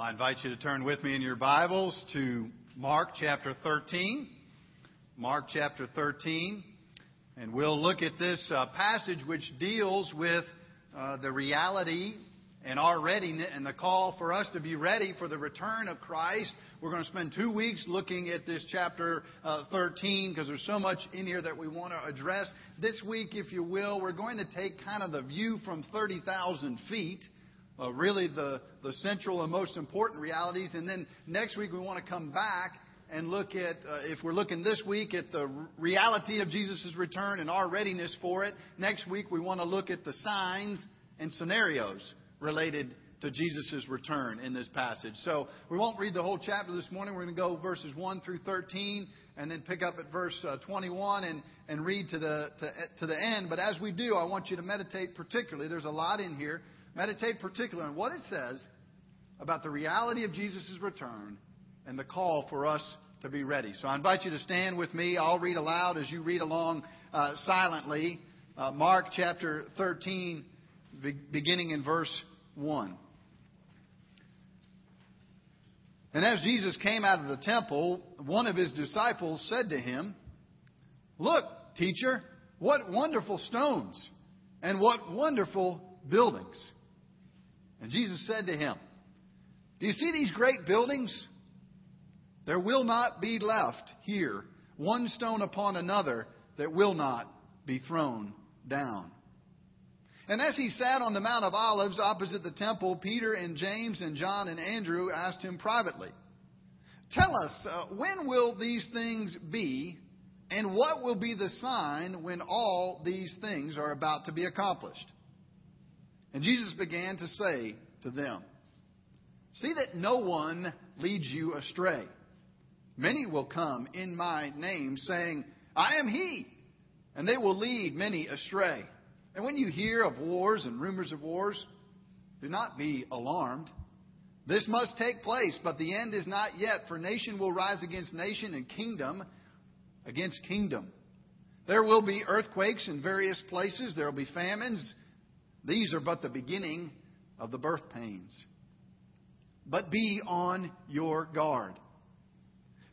Well, I invite you to turn with me in your Bibles to Mark chapter 13. Mark chapter 13. And we'll look at this uh, passage which deals with uh, the reality and our readiness and the call for us to be ready for the return of Christ. We're going to spend two weeks looking at this chapter uh, 13 because there's so much in here that we want to address. This week, if you will, we're going to take kind of the view from 30,000 feet uh, really the, the central and most important realities. And then next week we want to come back and look at, uh, if we're looking this week at the reality of Jesus' return and our readiness for it, next week we want to look at the signs and scenarios related to Jesus' return in this passage. So we won't read the whole chapter this morning. We're going to go verses 1 through 13 and then pick up at verse uh, 21 and, and read to the, to, to the end. But as we do, I want you to meditate particularly. There's a lot in here meditate particularly on what it says about the reality of Jesus' return and the call for us to be ready. So I invite you to stand with me. I'll read aloud as you read along uh, silently. Uh, Mark chapter 13, be- beginning in verse 1. And as Jesus came out of the temple, one of his disciples said to him, Look, teacher, what wonderful stones and what wonderful buildings. And Jesus said to him, Do you see these great buildings? There will not be left here one stone upon another that will not be thrown down. And as he sat on the Mount of Olives opposite the temple, Peter and James and John and Andrew asked him privately, Tell us, uh, when will these things be, and what will be the sign when all these things are about to be accomplished? And Jesus began to say to them, See that no one leads you astray. Many will come in my name, saying, I am he, and they will lead many astray. And when you hear of wars and rumors of wars, do not be alarmed. This must take place, but the end is not yet, for nation will rise against nation and kingdom against kingdom. There will be earthquakes in various places, there will be famines these are but the beginning of the birth pains. But be on your guard.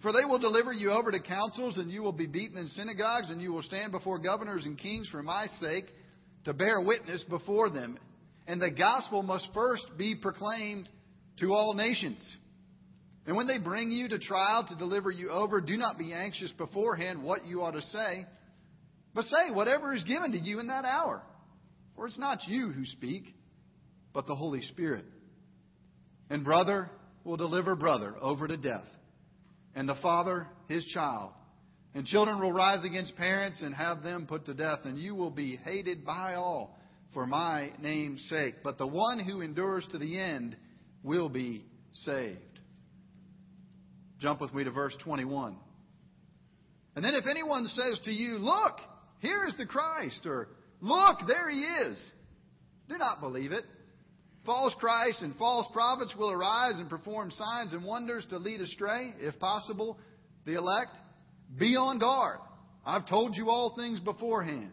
For they will deliver you over to councils, and you will be beaten in synagogues, and you will stand before governors and kings for my sake to bear witness before them. And the gospel must first be proclaimed to all nations. And when they bring you to trial to deliver you over, do not be anxious beforehand what you ought to say, but say whatever is given to you in that hour for it's not you who speak, but the Holy Spirit. And brother will deliver brother over to death, and the father his child. And children will rise against parents and have them put to death, and you will be hated by all for my name's sake. But the one who endures to the end will be saved. Jump with me to verse 21. And then if anyone says to you, Look, here is the Christ, or Look, there he is. Do not believe it. False Christ and false prophets will arise and perform signs and wonders to lead astray, if possible, the elect. Be on guard. I've told you all things beforehand.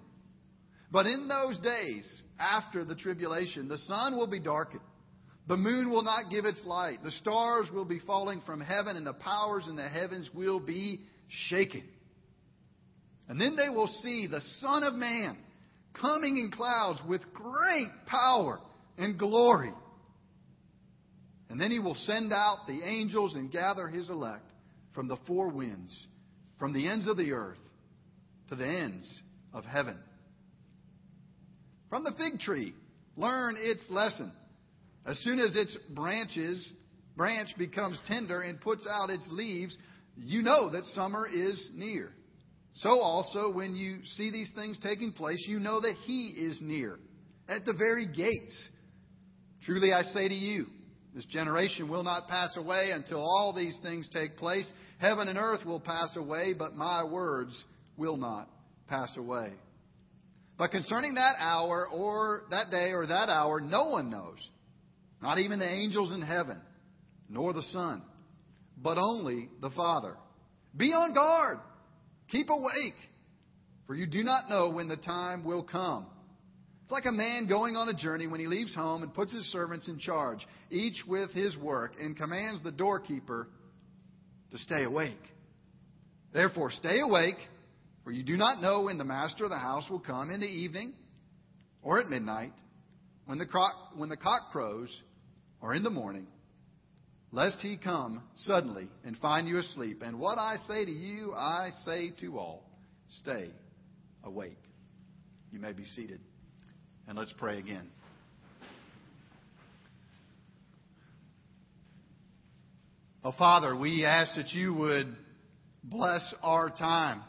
But in those days, after the tribulation, the sun will be darkened. The moon will not give its light. The stars will be falling from heaven, and the powers in the heavens will be shaken. And then they will see the Son of Man coming in clouds with great power and glory. And then he will send out the angels and gather his elect from the four winds, from the ends of the earth to the ends of heaven. From the fig tree, learn its lesson. As soon as its branches branch becomes tender and puts out its leaves, you know that summer is near. So also, when you see these things taking place, you know that He is near, at the very gates. Truly I say to you, this generation will not pass away until all these things take place. Heaven and earth will pass away, but my words will not pass away. But concerning that hour, or that day, or that hour, no one knows. Not even the angels in heaven, nor the Son, but only the Father. Be on guard. Keep awake, for you do not know when the time will come. It's like a man going on a journey when he leaves home and puts his servants in charge, each with his work, and commands the doorkeeper to stay awake. Therefore, stay awake, for you do not know when the master of the house will come in the evening or at midnight, when the, cock, when the cock crows, or in the morning, lest he come suddenly and find you asleep. And what I say to you, I say to all stay awake. You may be seated. And let's pray again. Oh, Father, we ask that you would bless our time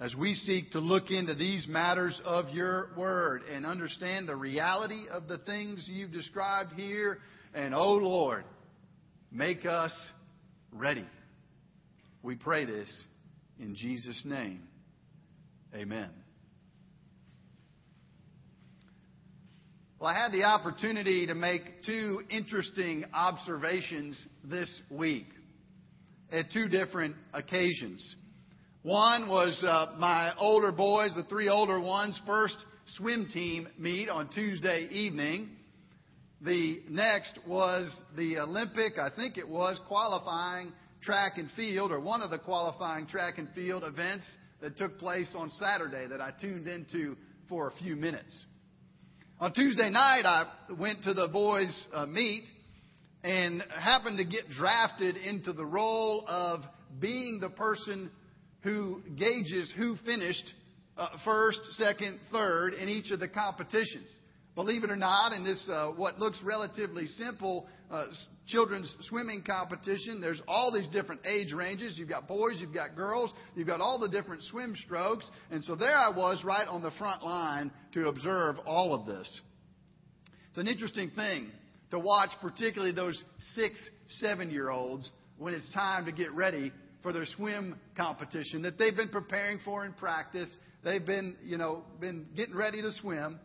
as we seek to look into these matters of your word and understand the reality of the things you've described here. And, oh Lord, make us ready. We pray this in Jesus' name. Amen. Well, I had the opportunity to make two interesting observations this week at two different occasions. One was uh, my older boys, the three older ones, first swim team meet on Tuesday evening. The next was the Olympic, I think it was, qualifying track and field, or one of the qualifying track and field events that took place on Saturday that I tuned into for a few minutes. On Tuesday night, I went to the boys' uh, meet and happened to get drafted into the role of being the person who gauges who finished uh, first, second, third in each of the competitions. Believe it or not, in this uh, what looks relatively simple uh, children's swimming competition, there's all these different age ranges. You've got boys, you've got girls, you've got all the different swim strokes, and so there I was right on the front line to observe all of this. It's an interesting thing to watch, particularly those six, seven year olds, when it's time to get ready for their swim competition that they've been preparing for in practice. They've been, you know, been getting ready to swim.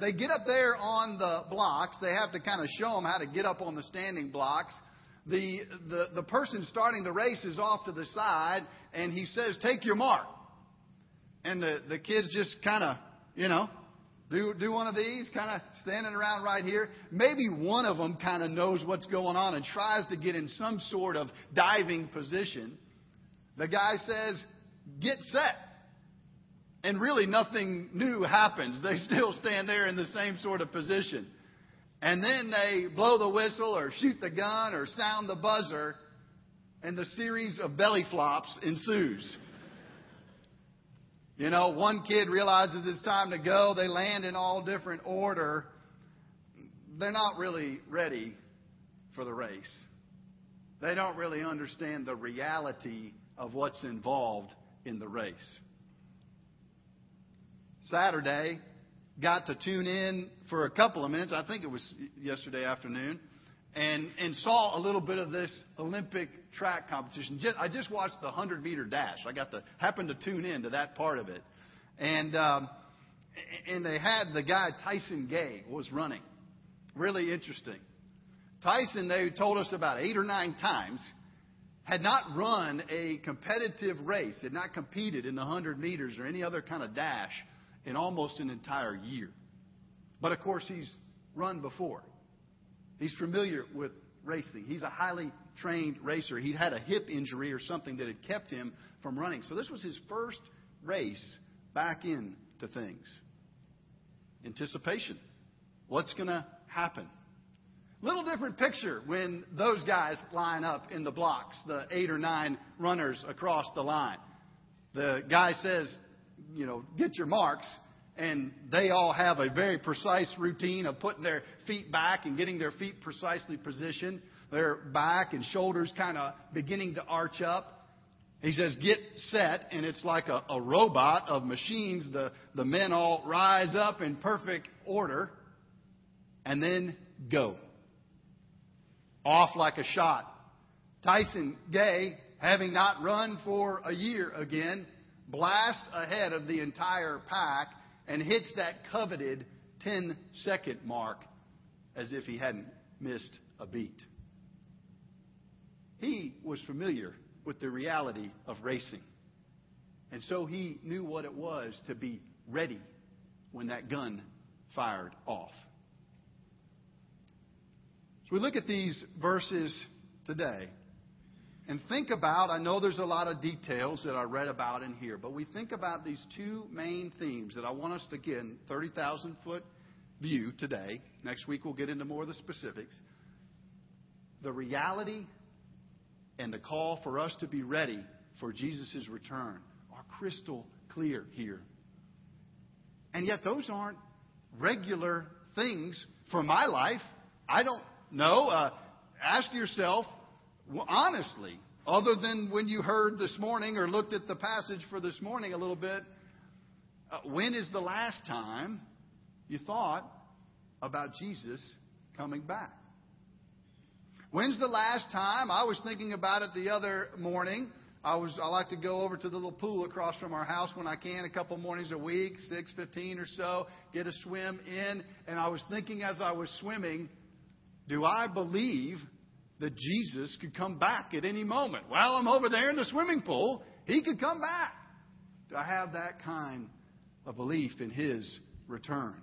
They get up there on the blocks. They have to kind of show them how to get up on the standing blocks. The, the, the person starting the race is off to the side, and he says, Take your mark. And the, the kids just kind of, you know, do, do one of these, kind of standing around right here. Maybe one of them kind of knows what's going on and tries to get in some sort of diving position. The guy says, Get set. And really, nothing new happens. They still stand there in the same sort of position. And then they blow the whistle or shoot the gun or sound the buzzer, and the series of belly flops ensues. You know, one kid realizes it's time to go. They land in all different order. They're not really ready for the race. They don't really understand the reality of what's involved in the race. Saturday, got to tune in for a couple of minutes. I think it was yesterday afternoon, and and saw a little bit of this Olympic track competition. Just, I just watched the hundred meter dash. I got to happened to tune in to that part of it, and um, and they had the guy Tyson Gay was running. Really interesting. Tyson, they told us about eight or nine times had not run a competitive race, had not competed in the 100 meters or any other kind of dash in almost an entire year. But of course, he's run before. He's familiar with racing. He's a highly trained racer. He'd had a hip injury or something that had kept him from running. So this was his first race back into things. Anticipation. What's going to happen? Little different picture when those guys line up in the blocks, the eight or nine runners across the line. The guy says, you know, get your marks, and they all have a very precise routine of putting their feet back and getting their feet precisely positioned, their back and shoulders kind of beginning to arch up. He says, get set, and it's like a, a robot of machines. The, the men all rise up in perfect order, and then go off like a shot. Tyson Gay, having not run for a year again, blasts ahead of the entire pack and hits that coveted 10 second mark as if he hadn't missed a beat. He was familiar with the reality of racing. And so he knew what it was to be ready when that gun fired off. So we look at these verses today and think about, I know there's a lot of details that I read about in here, but we think about these two main themes that I want us to, get again, 30,000 foot view today. Next week we'll get into more of the specifics. The reality and the call for us to be ready for Jesus' return are crystal clear here. And yet, those aren't regular things for my life. I don't know. Uh, ask yourself, honestly, other than when you heard this morning or looked at the passage for this morning a little bit, uh, when is the last time you thought about Jesus coming back? When's the last time? I was thinking about it the other morning. I was I like to go over to the little pool across from our house when I can, a couple mornings a week, six fifteen or so, get a swim in. And I was thinking as I was swimming, do I believe that Jesus could come back at any moment? While I'm over there in the swimming pool, he could come back. Do I have that kind of belief in his return?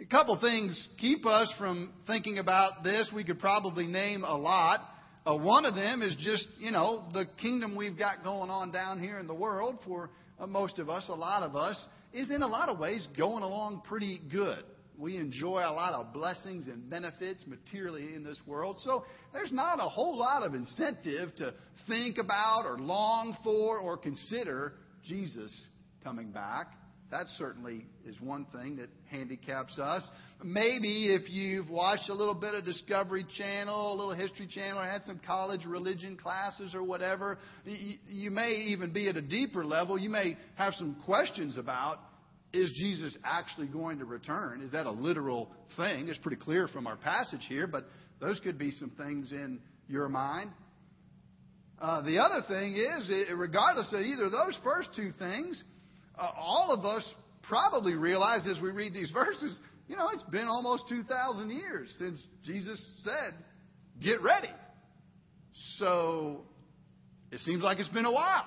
A couple things keep us from thinking about this. We could probably name a lot. Uh, one of them is just, you know, the kingdom we've got going on down here in the world for uh, most of us, a lot of us, is in a lot of ways going along pretty good. We enjoy a lot of blessings and benefits materially in this world. So there's not a whole lot of incentive to think about or long for or consider Jesus coming back. That certainly is one thing that handicaps us. Maybe if you've watched a little bit of Discovery Channel, a little History Channel, had some college religion classes or whatever, you may even be at a deeper level. You may have some questions about is Jesus actually going to return? Is that a literal thing? It's pretty clear from our passage here, but those could be some things in your mind. Uh, the other thing is, regardless of either of those first two things, uh, all of us probably realize as we read these verses, you know, it's been almost 2,000 years since Jesus said, get ready. So it seems like it's been a while.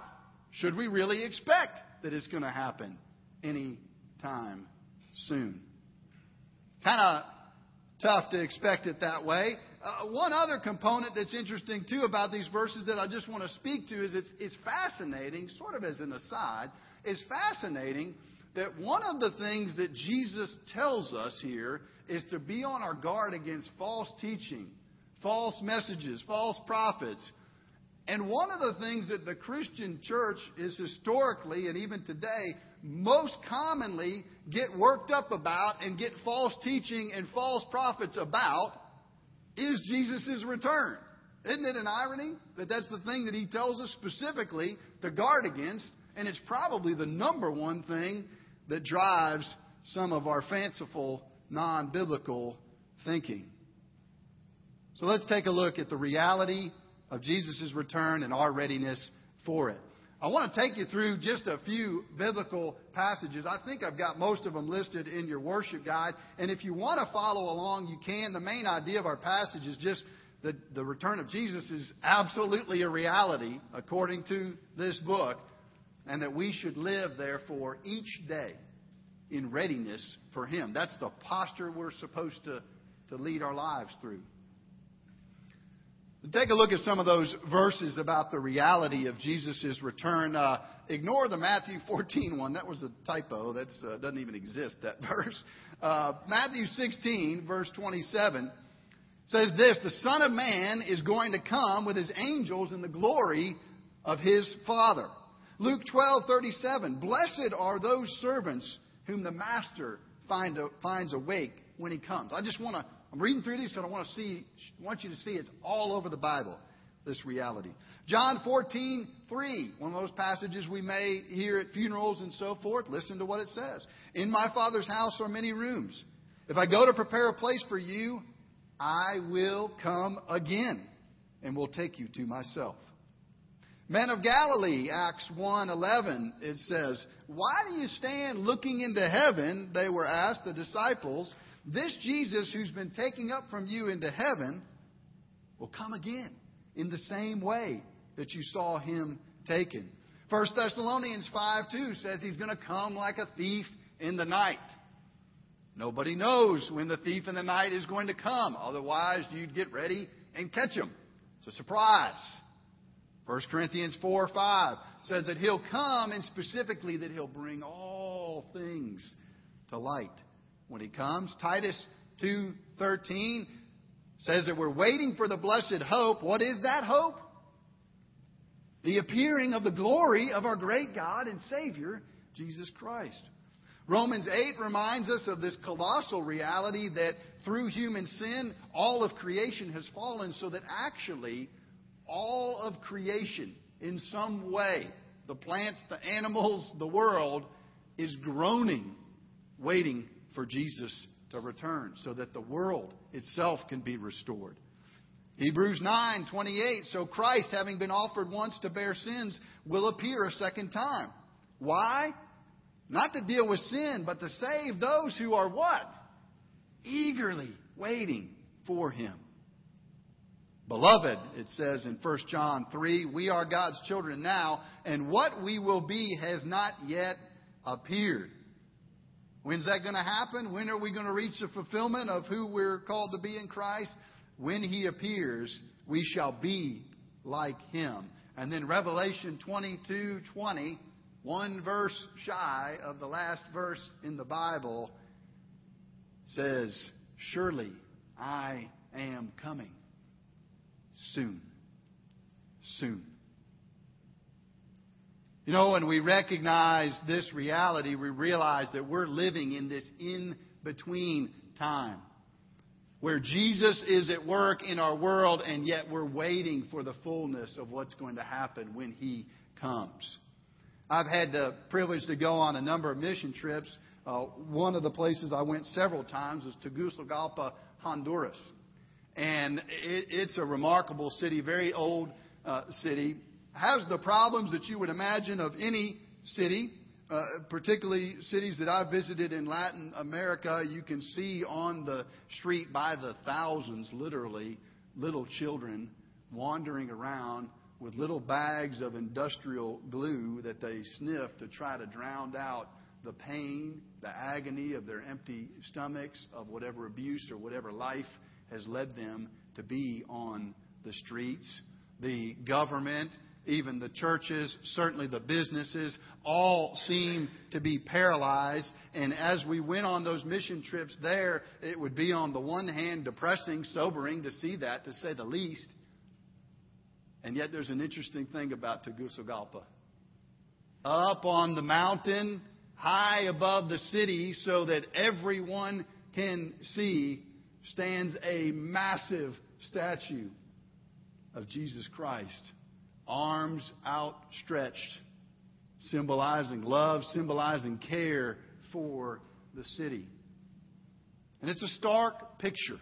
Should we really expect that it's going to happen any time soon? Kind of tough to expect it that way. Uh, one other component that's interesting too about these verses that I just want to speak to is it's, it's fascinating, sort of as an aside, it's fascinating that one of the things that Jesus tells us here is to be on our guard against false teaching, false messages, false prophets. And one of the things that the Christian church is historically and even today most commonly get worked up about and get false teaching and false prophets about is Jesus' return. Isn't it an irony that that's the thing that he tells us specifically to guard against? And it's probably the number one thing that drives some of our fanciful, non biblical thinking. So let's take a look at the reality of Jesus' return and our readiness for it. I want to take you through just a few biblical passages. I think I've got most of them listed in your worship guide. And if you want to follow along, you can. The main idea of our passage is just that the return of Jesus is absolutely a reality according to this book and that we should live, therefore, each day in readiness for Him. That's the posture we're supposed to, to lead our lives through. Take a look at some of those verses about the reality of Jesus' return. Uh, ignore the Matthew 14 one. That was a typo. That uh, doesn't even exist, that verse. Uh, Matthew 16, verse 27, says this The Son of Man is going to come with his angels in the glory of his Father. Luke 12:37 Blessed are those servants whom the master find, finds awake when he comes. I just want to I'm reading through these because I want to see want you to see it's all over the Bible this reality. John 14, 3, one of those passages we may hear at funerals and so forth. Listen to what it says. In my Father's house are many rooms. If I go to prepare a place for you, I will come again and will take you to myself. Men of Galilee, Acts 1:11, it says, "Why do you stand looking into heaven?" They were asked, the disciples. "This Jesus who's been taken up from you into heaven will come again in the same way that you saw him taken." 1 Thessalonians 5 2 says he's going to come like a thief in the night. Nobody knows when the thief in the night is going to come. Otherwise, you'd get ready and catch him. It's a surprise. 1 Corinthians 4 5 says that he'll come and specifically that he'll bring all things to light. When he comes, Titus 2:13 says that we're waiting for the blessed hope. What is that hope? The appearing of the glory of our great God and Savior, Jesus Christ. Romans 8 reminds us of this colossal reality that through human sin, all of creation has fallen, so that actually all of creation, in some way, the plants, the animals, the world, is groaning, waiting for Jesus to return, so that the world itself can be restored. Hebrews 9:28 So Christ having been offered once to bear sins will appear a second time. Why? Not to deal with sin, but to save those who are what? Eagerly waiting for him. Beloved, it says in 1 John 3, we are God's children now, and what we will be has not yet appeared. When's that going to happen? When are we going to reach the fulfillment of who we're called to be in Christ? When He appears, we shall be like Him. And then Revelation 22 20 one verse shy of the last verse in the Bible, says, Surely I am coming soon. Soon. You know, when we recognize this reality, we realize that we're living in this in between time where Jesus is at work in our world, and yet we're waiting for the fullness of what's going to happen when He comes. I've had the privilege to go on a number of mission trips. Uh, one of the places I went several times was Tegucigalpa, Honduras. And it, it's a remarkable city, very old uh, city. Has the problems that you would imagine of any city, uh, particularly cities that I've visited in Latin America. You can see on the street by the thousands, literally, little children wandering around with little bags of industrial glue that they sniff to try to drown out the pain, the agony of their empty stomachs, of whatever abuse or whatever life has led them to be on the streets. The government, even the churches, certainly the businesses, all seem to be paralyzed. And as we went on those mission trips there, it would be on the one hand depressing, sobering to see that, to say the least. And yet there's an interesting thing about Tegucigalpa. Up on the mountain, high above the city, so that everyone can see, stands a massive statue of Jesus Christ, arms outstretched, symbolizing love, symbolizing care for the city. And it's a stark picture.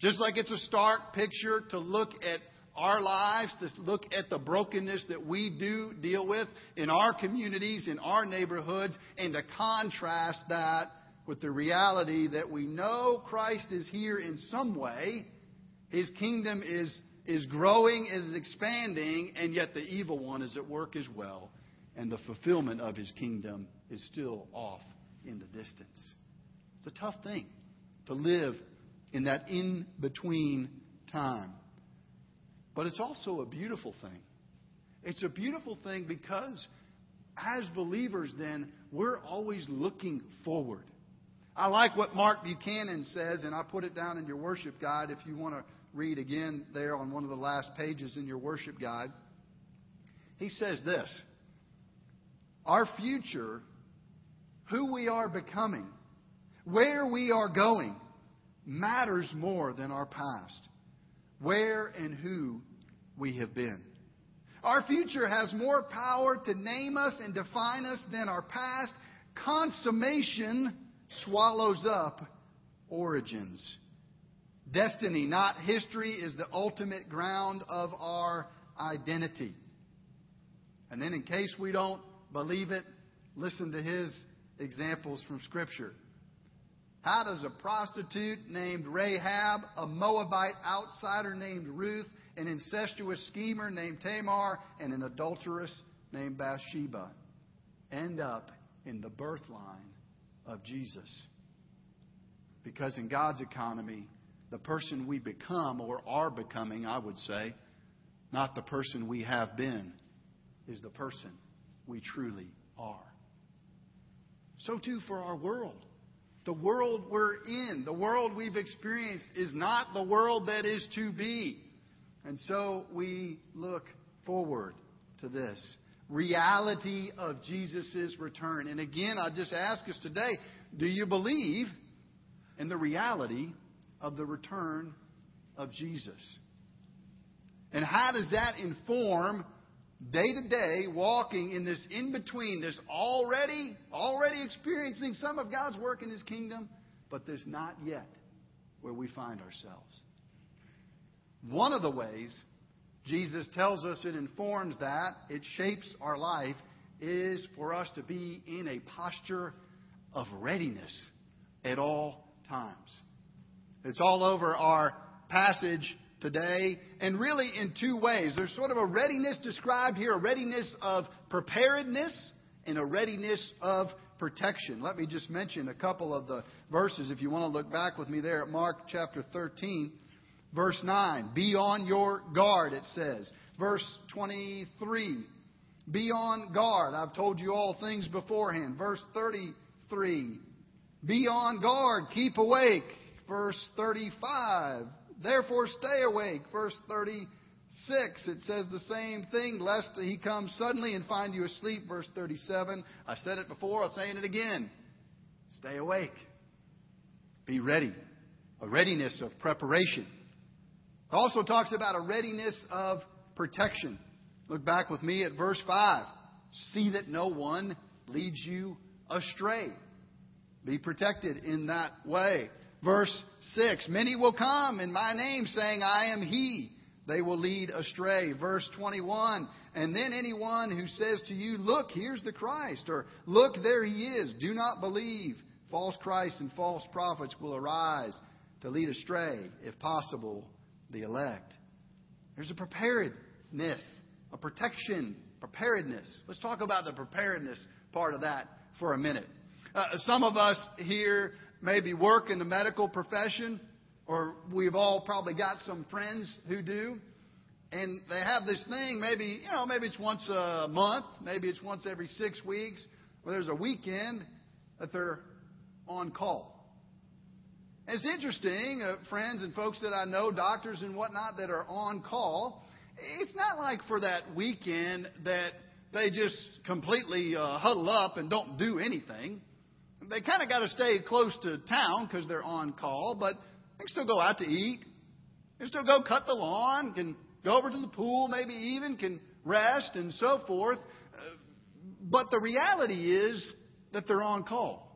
Just like it's a stark picture to look at our lives, to look at the brokenness that we do deal with in our communities, in our neighborhoods, and to contrast that with the reality that we know Christ is here in some way. His kingdom is, is growing, is expanding, and yet the evil one is at work as well. And the fulfillment of his kingdom is still off in the distance. It's a tough thing to live in that in between time. But it's also a beautiful thing. It's a beautiful thing because as believers, then, we're always looking forward. I like what Mark Buchanan says, and I put it down in your worship guide if you want to read again there on one of the last pages in your worship guide. He says this Our future, who we are becoming, where we are going, matters more than our past. Where and who we have been. Our future has more power to name us and define us than our past. Consummation swallows up origins. Destiny, not history, is the ultimate ground of our identity. And then, in case we don't believe it, listen to his examples from Scripture. How does a prostitute named Rahab, a Moabite outsider named Ruth, an incestuous schemer named Tamar, and an adulteress named Bathsheba end up in the birth line of Jesus. Because in God's economy, the person we become or are becoming, I would say, not the person we have been, is the person we truly are. So too for our world. The world we're in, the world we've experienced, is not the world that is to be. And so we look forward to this reality of Jesus' return. And again, I just ask us today do you believe in the reality of the return of Jesus? And how does that inform day to day walking in this in between, this already, already experiencing some of God's work in His kingdom, but there's not yet where we find ourselves? One of the ways Jesus tells us it informs that, it shapes our life, is for us to be in a posture of readiness at all times. It's all over our passage today, and really in two ways. There's sort of a readiness described here, a readiness of preparedness and a readiness of protection. Let me just mention a couple of the verses if you want to look back with me there at Mark chapter 13. Verse 9, be on your guard, it says. Verse 23, be on guard. I've told you all things beforehand. Verse 33, be on guard, keep awake. Verse 35, therefore stay awake. Verse 36, it says the same thing, lest he come suddenly and find you asleep. Verse 37, I said it before, I'm saying it again. Stay awake. Be ready. A readiness of preparation. It also talks about a readiness of protection. Look back with me at verse 5. See that no one leads you astray. Be protected in that way. Verse 6 Many will come in my name, saying, I am he. They will lead astray. Verse 21 And then anyone who says to you, Look, here's the Christ, or Look, there he is, do not believe. False Christs and false prophets will arise to lead astray, if possible, the elect. There's a preparedness, a protection, preparedness. Let's talk about the preparedness part of that for a minute. Uh, some of us here maybe work in the medical profession, or we've all probably got some friends who do. And they have this thing, maybe, you know, maybe it's once a month, maybe it's once every six weeks, where there's a weekend that they're on call. It's interesting, uh, friends and folks that I know, doctors and whatnot, that are on call. It's not like for that weekend that they just completely uh, huddle up and don't do anything. They kind of got to stay close to town because they're on call, but they can still go out to eat. They can still go cut the lawn, can go over to the pool, maybe even can rest and so forth. Uh, but the reality is that they're on call.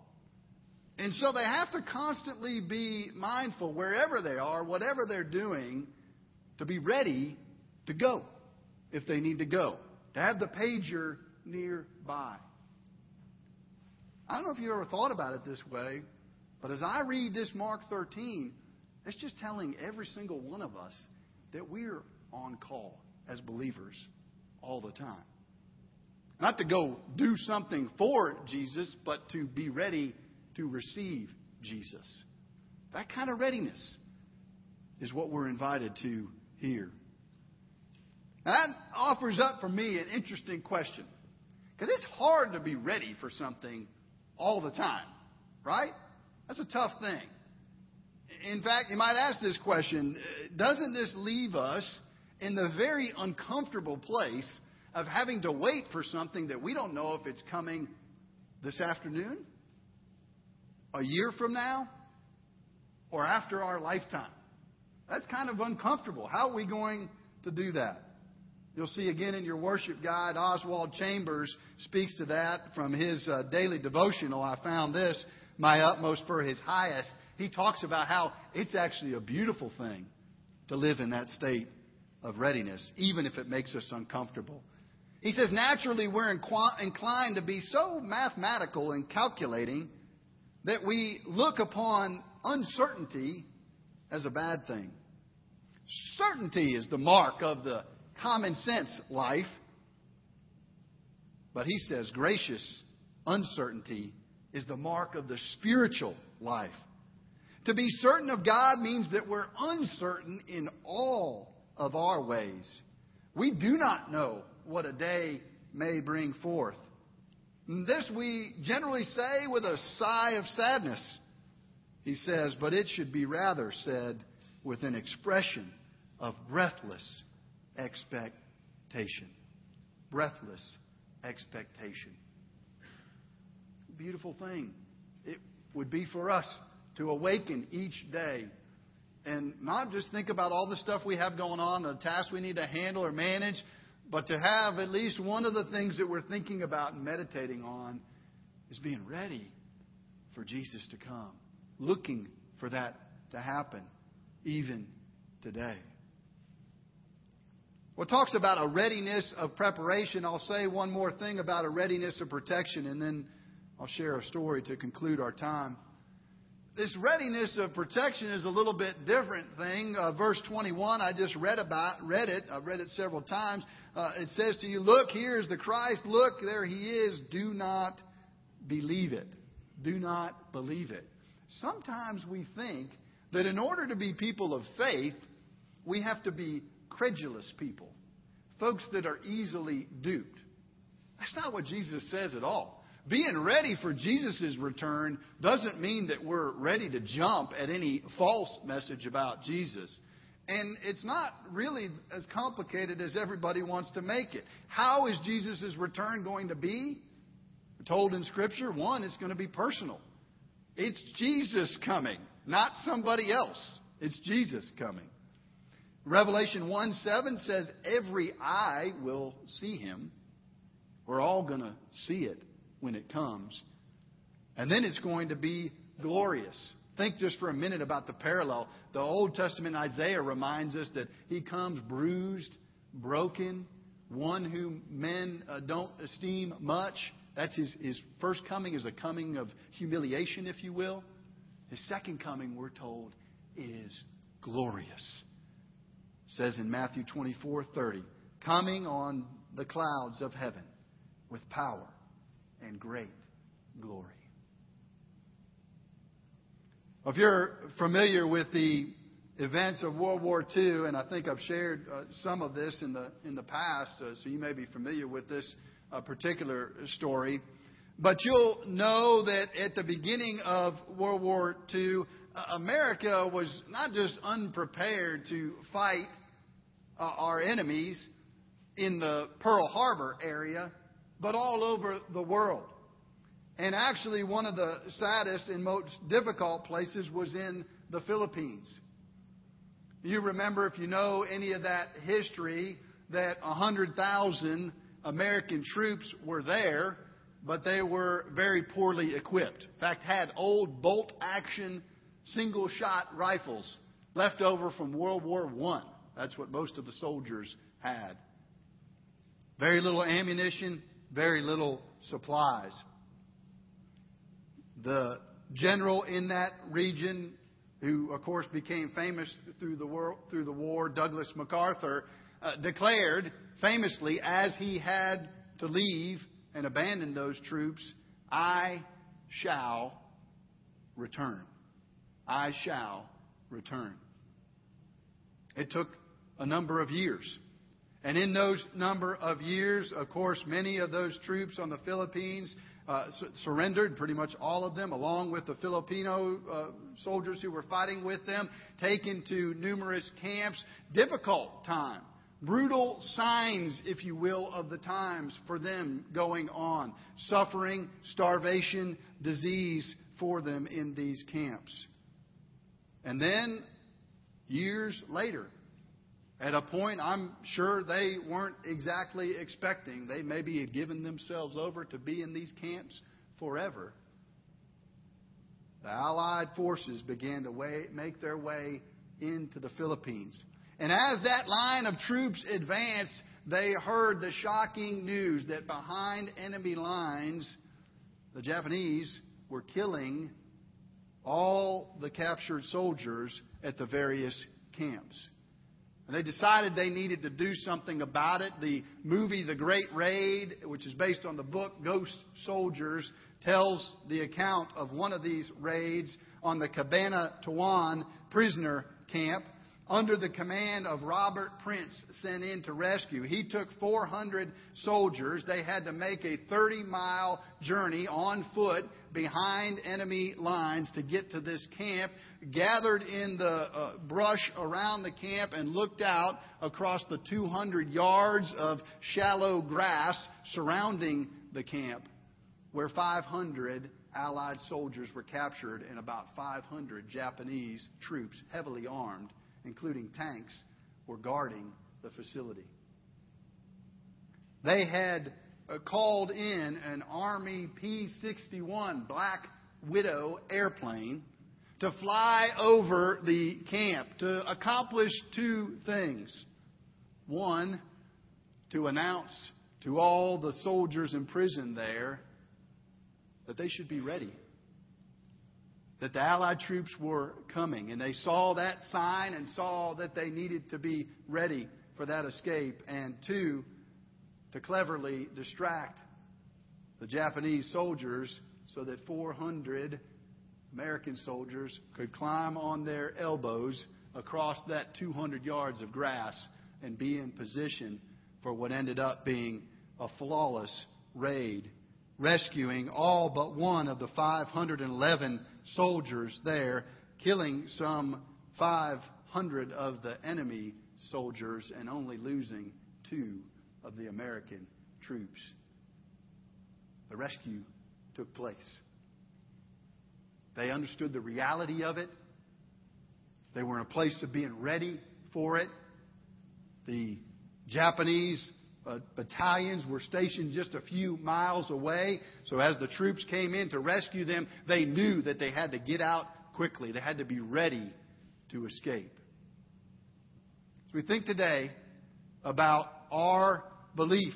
And so they have to constantly be mindful wherever they are, whatever they're doing, to be ready to go if they need to go, to have the pager nearby. I don't know if you ever thought about it this way, but as I read this Mark 13, it's just telling every single one of us that we're on call as believers all the time. Not to go do something for Jesus, but to be ready to receive Jesus. That kind of readiness is what we're invited to here. That offers up for me an interesting question. Because it's hard to be ready for something all the time, right? That's a tough thing. In fact, you might ask this question Doesn't this leave us in the very uncomfortable place of having to wait for something that we don't know if it's coming this afternoon a year from now or after our lifetime. That's kind of uncomfortable. How are we going to do that? You'll see again in your worship guide, Oswald Chambers speaks to that from his uh, daily devotional. I found this, my utmost for his highest. He talks about how it's actually a beautiful thing to live in that state of readiness, even if it makes us uncomfortable. He says, naturally, we're inclined to be so mathematical and calculating that we look upon uncertainty as a bad thing. Certainty is the mark of the common sense life. But he says gracious uncertainty is the mark of the spiritual life. To be certain of God means that we're uncertain in all of our ways. We do not know what a day may bring forth. This we generally say with a sigh of sadness. He says, but it should be rather said with an expression of breathless expectation. Breathless expectation. Beautiful thing it would be for us to awaken each day and not just think about all the stuff we have going on, the tasks we need to handle or manage, but to have at least one of the things that we're thinking about and meditating on is being ready for Jesus to come, looking for that to happen even today. Well, talks about a readiness of preparation. I'll say one more thing about a readiness of protection, and then I'll share a story to conclude our time this readiness of protection is a little bit different thing. Uh, verse 21, I just read about, read it. I've read it several times. Uh, it says to you, "Look, here is the Christ. Look, there He is. Do not believe it. Do not believe it." Sometimes we think that in order to be people of faith, we have to be credulous people, folks that are easily duped. That's not what Jesus says at all. Being ready for Jesus' return doesn't mean that we're ready to jump at any false message about Jesus. And it's not really as complicated as everybody wants to make it. How is Jesus' return going to be? We're told in Scripture, one, it's going to be personal. It's Jesus coming, not somebody else. It's Jesus coming. Revelation 1 7 says, Every eye will see him. We're all going to see it when it comes. And then it's going to be glorious. Think just for a minute about the parallel. The Old Testament Isaiah reminds us that he comes bruised, broken, one whom men uh, don't esteem much. That's his, his first coming is a coming of humiliation, if you will. His second coming, we're told, is glorious. Says in Matthew 24 30, coming on the clouds of heaven with power and great glory. If you're familiar with the events of World War II, and I think I've shared uh, some of this in the in the past, uh, so you may be familiar with this uh, particular story. But you'll know that at the beginning of World War II, America was not just unprepared to fight uh, our enemies in the Pearl Harbor area, but all over the world. And actually, one of the saddest and most difficult places was in the Philippines. You remember, if you know any of that history, that 100,000 American troops were there, but they were very poorly equipped. In fact, had old bolt action single shot rifles left over from World War I. That's what most of the soldiers had. Very little ammunition, very little supplies. The general in that region, who of course became famous through the war, through the war Douglas MacArthur, uh, declared famously as he had to leave and abandon those troops, I shall return. I shall return. It took a number of years and in those number of years, of course, many of those troops on the Philippines uh, surrendered, pretty much all of them, along with the Filipino uh, soldiers who were fighting with them, taken to numerous camps. Difficult time. Brutal signs, if you will, of the times for them going on. Suffering, starvation, disease for them in these camps. And then, years later, at a point I'm sure they weren't exactly expecting. They maybe had given themselves over to be in these camps forever. The Allied forces began to way, make their way into the Philippines. And as that line of troops advanced, they heard the shocking news that behind enemy lines, the Japanese were killing all the captured soldiers at the various camps. And they decided they needed to do something about it. The movie The Great Raid, which is based on the book Ghost Soldiers, tells the account of one of these raids on the Cabanatuan prisoner camp under the command of Robert Prince sent in to rescue. He took 400 soldiers. They had to make a 30 mile journey on foot behind enemy lines to get to this camp, gathered in the uh, brush around the camp and looked out across the 200 yards of shallow grass surrounding the camp where 500 Allied soldiers were captured and about 500 Japanese troops, heavily armed, including tanks, were guarding the facility. They had uh, called in an Army P 61 Black Widow airplane to fly over the camp to accomplish two things. One, to announce to all the soldiers imprisoned there that they should be ready that the Allied troops were coming. And they saw that sign and saw that they needed to be ready for that escape. And two, to cleverly distract the Japanese soldiers so that 400 American soldiers could climb on their elbows across that 200 yards of grass and be in position for what ended up being a flawless raid, rescuing all but one of the 511 soldiers there, killing some 500 of the enemy soldiers and only losing two of the American troops. The rescue took place. They understood the reality of it. They were in a place of being ready for it. The Japanese Uh, battalions were stationed just a few miles away. So as the troops came in to rescue them, they knew that they had to get out quickly. They had to be ready to escape. So we think today about our belief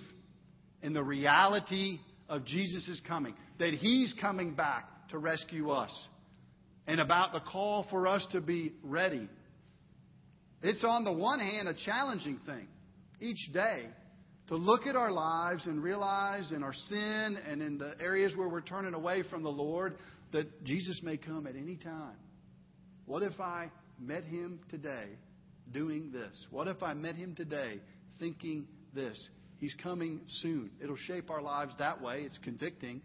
in the reality of Jesus' coming, that He's coming back to rescue us, and about the call for us to be ready. It's on the one hand a challenging thing each day to look at our lives and realize in our sin and in the areas where we're turning away from the Lord that Jesus may come at any time. What if I met him today doing this? What if I met him today thinking this? He's coming soon. It'll shape our lives that way. It's convicting.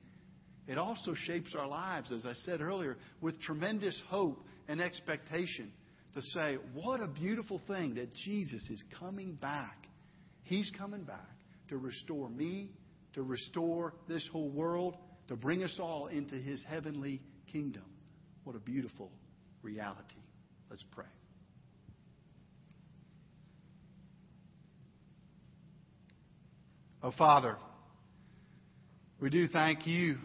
It also shapes our lives, as I said earlier, with tremendous hope and expectation to say, what a beautiful thing that Jesus is coming back. He's coming back to restore me, to restore this whole world, to bring us all into His heavenly kingdom. What a beautiful reality. Let's pray. Oh, Father, we do thank you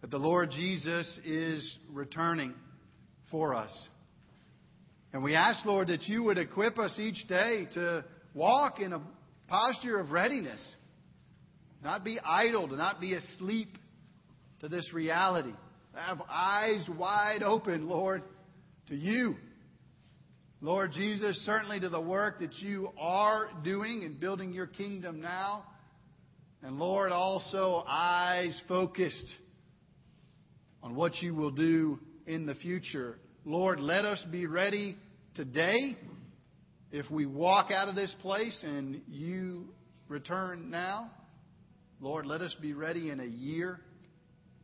that the Lord Jesus is returning for us. And we ask, Lord, that you would equip us each day to walk in a posture of readiness. Not be idle, to not be asleep to this reality. Have eyes wide open, Lord, to you. Lord Jesus, certainly to the work that you are doing in building your kingdom now. And Lord, also eyes focused on what you will do in the future. Lord, let us be ready today if we walk out of this place and you return now, Lord, let us be ready in a year.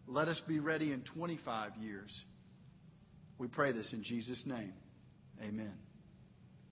Let us be ready in 25 years. We pray this in Jesus' name. Amen.